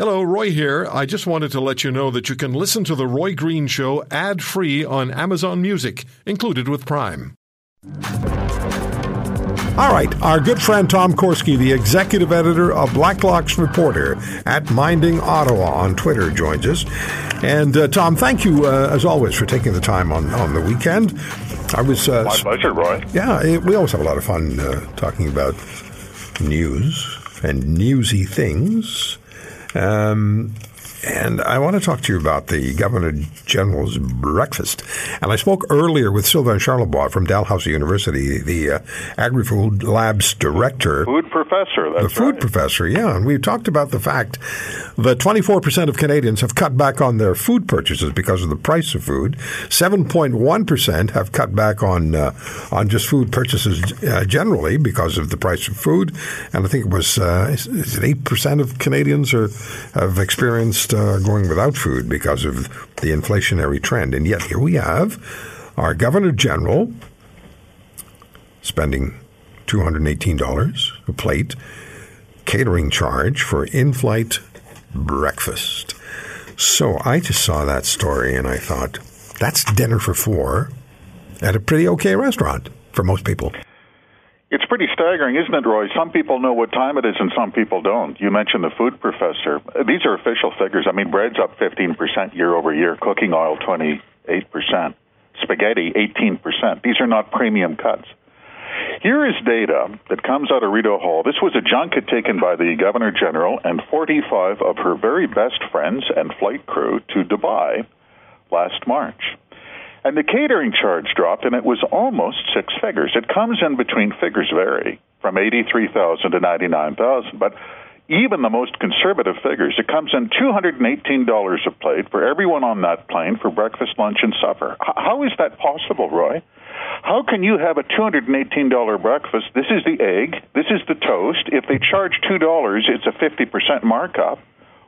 Hello, Roy here. I just wanted to let you know that you can listen to The Roy Green Show ad free on Amazon Music, included with Prime. All right, our good friend Tom Korski, the executive editor of Blacklock's Reporter at Minding Ottawa on Twitter, joins us. And uh, Tom, thank you uh, as always for taking the time on, on the weekend. I was uh, my pleasure, Roy. Yeah, it, we always have a lot of fun uh, talking about news and newsy things. Um, and I want to talk to you about the Governor General's breakfast. And I spoke earlier with Sylvain Charlebois from Dalhousie University, the uh, Agri-Food Labs director. Food professor, The food right. professor, yeah. And we talked about the fact that 24% of Canadians have cut back on their food purchases because of the price of food. 7.1% have cut back on uh, on just food purchases uh, generally because of the price of food. And I think it was, uh, is it 8% of Canadians are, have experienced uh, going without food because of the inflationary trend. And yet here we have our Governor General spending $218 a plate catering charge for in-flight breakfast. So I just saw that story and I thought, that's dinner for four at a pretty okay restaurant for most people. Pretty staggering, isn't it, Roy? Some people know what time it is and some people don't. You mentioned the food professor. These are official figures. I mean, bread's up 15% year over year, cooking oil 28%, spaghetti 18%. These are not premium cuts. Here is data that comes out of Rideau Hall. This was a junket taken by the Governor General and 45 of her very best friends and flight crew to Dubai last March. And the catering charge dropped, and it was almost six figures. It comes in between figures vary from 83,000 to 99,000, but even the most conservative figures, it comes in $218 a plate for everyone on that plane for breakfast, lunch, and supper. How is that possible, Roy? How can you have a $218 breakfast? This is the egg, this is the toast. If they charge $2, it's a 50% markup.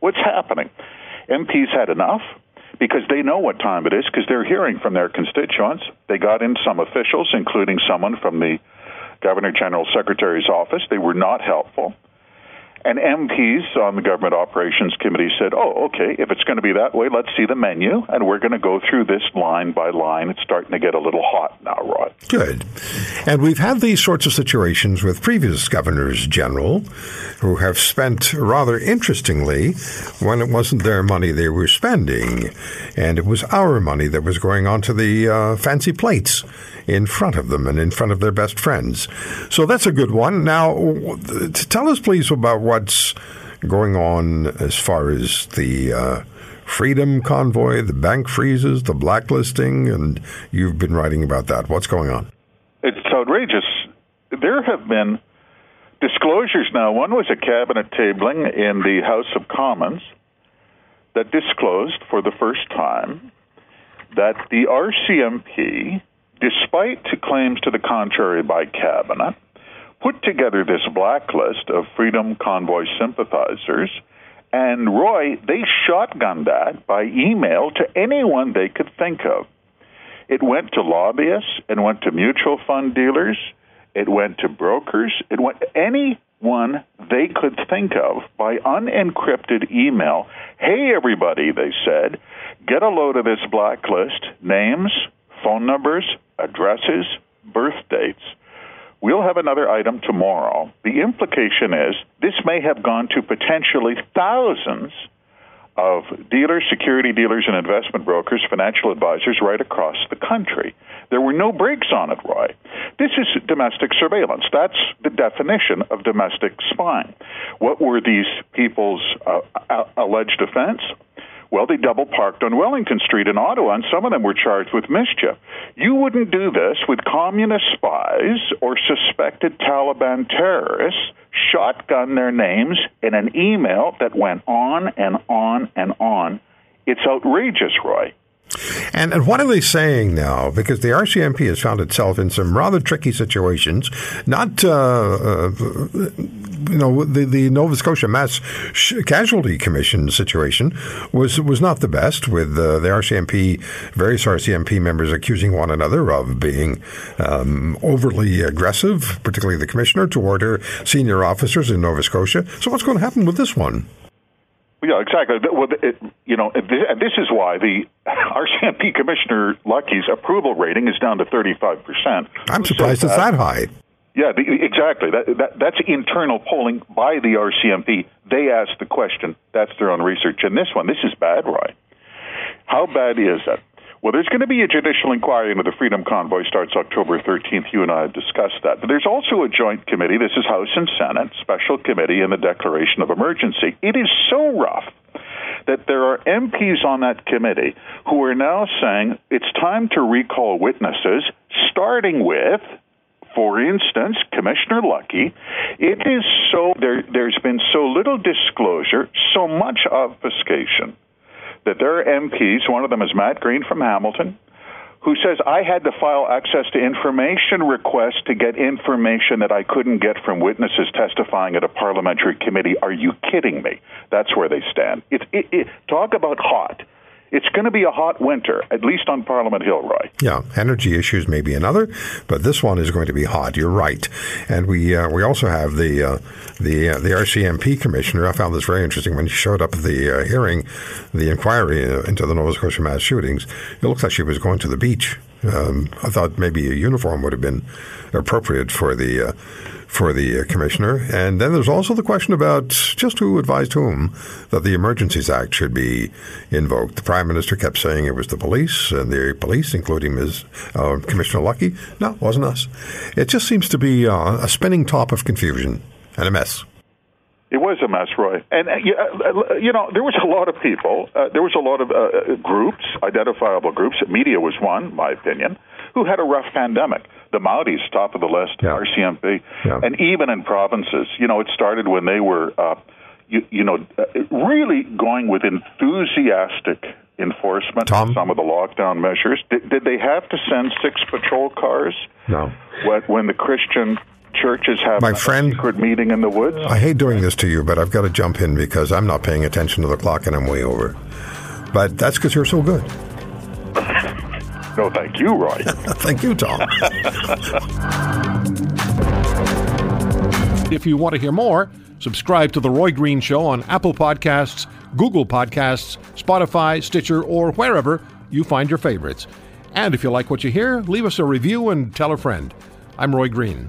What's happening? MPs had enough because they know what time it is because they're hearing from their constituents. They got in some officials, including someone from the Governor General Secretary's office. They were not helpful. And MPs on the Government Operations Committee said, oh, okay, if it's going to be that way, let's see the menu, and we're going to go through this line by line. It's starting to get a little hot now, Rod. Good. And we've had these sorts of situations with previous governors general who have spent rather interestingly when it wasn't their money they were spending, and it was our money that was going onto the uh, fancy plates in front of them and in front of their best friends. So that's a good one. Now, tell us, please, about what's going on as far as the uh, Freedom Convoy, the bank freezes, the blacklisting, and you've been writing about that. What's going on? It's outrageous. There have been disclosures now. One was a cabinet tabling in the House of Commons that disclosed for the first time that the RCMP despite claims to the contrary by Cabinet, put together this blacklist of Freedom Convoy sympathizers. And Roy, they shotgunned that by email to anyone they could think of. It went to lobbyists, it went to mutual fund dealers, it went to brokers, it went to anyone they could think of by unencrypted email. Hey, everybody, they said, get a load of this blacklist, names, phone numbers, addresses, birth dates. We'll have another item tomorrow. The implication is this may have gone to potentially thousands of dealers, security dealers, and investment brokers, financial advisors right across the country. There were no brakes on it, Roy. This is domestic surveillance. That's the definition of domestic spying. What were these people's uh, alleged offense? Well, they double parked on Wellington Street in Ottawa, and some of them were charged with mischief. You wouldn't do this with communist spies or suspected Taliban terrorists, shotgun their names in an email that went on and on and on. It's outrageous, Roy. And, and what are they saying now? Because the RCMP has found itself in some rather tricky situations. Not, uh, uh, you know, the, the Nova Scotia Mass Casualty Commission situation was was not the best, with uh, the RCMP, various RCMP members accusing one another of being um, overly aggressive, particularly the commissioner, toward her senior officers in Nova Scotia. So, what's going to happen with this one? Yeah, exactly. Well, it, you know, and this is why the RCMP Commissioner Lucki's approval rating is down to 35 percent. I'm surprised it's that high. Yeah, the, exactly. That, that, that's internal polling by the RCMP. They asked the question. That's their own research. And this one, this is bad, right? How bad is that? Well, there's going to be a judicial inquiry into the Freedom Convoy starts October 13th. You and I have discussed that. But there's also a joint committee. This is House and Senate, special committee in the declaration of emergency. It is so rough that there are MPs on that committee who are now saying it's time to recall witnesses, starting with for instance, Commissioner Lucki, it is so there, there's been so little disclosure, so much obfuscation that there are MPs. One of them is Matt Green from Hamilton, who says I had to file access to information requests to get information that I couldn't get from witnesses testifying at a parliamentary committee. Are you kidding me? That's where they stand. It, it, it, talk about hot. It's going to be a hot winter, at least on Parliament Hill, Roy. Yeah, energy issues may be another, but this one is going to be hot. You're right, and we uh, we also have the uh, the uh, the RCMP commissioner. I found this very interesting when she showed up at the uh, hearing, the inquiry into the Nova Scotia mass shootings. It looks like she was going to the beach. Um, I thought maybe a uniform would have been appropriate for the uh, for the uh, commissioner. And then there's also the question about just who advised whom that the Emergencies Act should be invoked. The Prime Minister kept saying it was the police, and the police, including Ms. Uh, Commissioner Lucki. No, it wasn't us. It just seems to be uh, a spinning top of confusion and a mess. It was a mess, Roy. And, uh, uh, you know, there was a lot of people, uh, there was a lot of uh, groups, identifiable groups, media was one, my opinion, who had a rough pandemic the Mounties, top of the list, yeah. RCMP, yeah. and even in provinces. You know, it started when they were, uh, you, you know, really going with enthusiastic enforcement Tom? some of the lockdown measures. Did, did they have to send six patrol cars? No. When the Christian churches have My friend, a secret meeting in the woods? I hate doing this to you, but I've got to jump in because I'm not paying attention to the clock and I'm way over. But that's because you're so good. No, thank you, Roy. thank you, Tom. if you want to hear more, subscribe to The Roy Green Show on Apple Podcasts, Google Podcasts, Spotify, Stitcher, or wherever you find your favorites. And if you like what you hear, leave us a review and tell a friend. I'm Roy Green.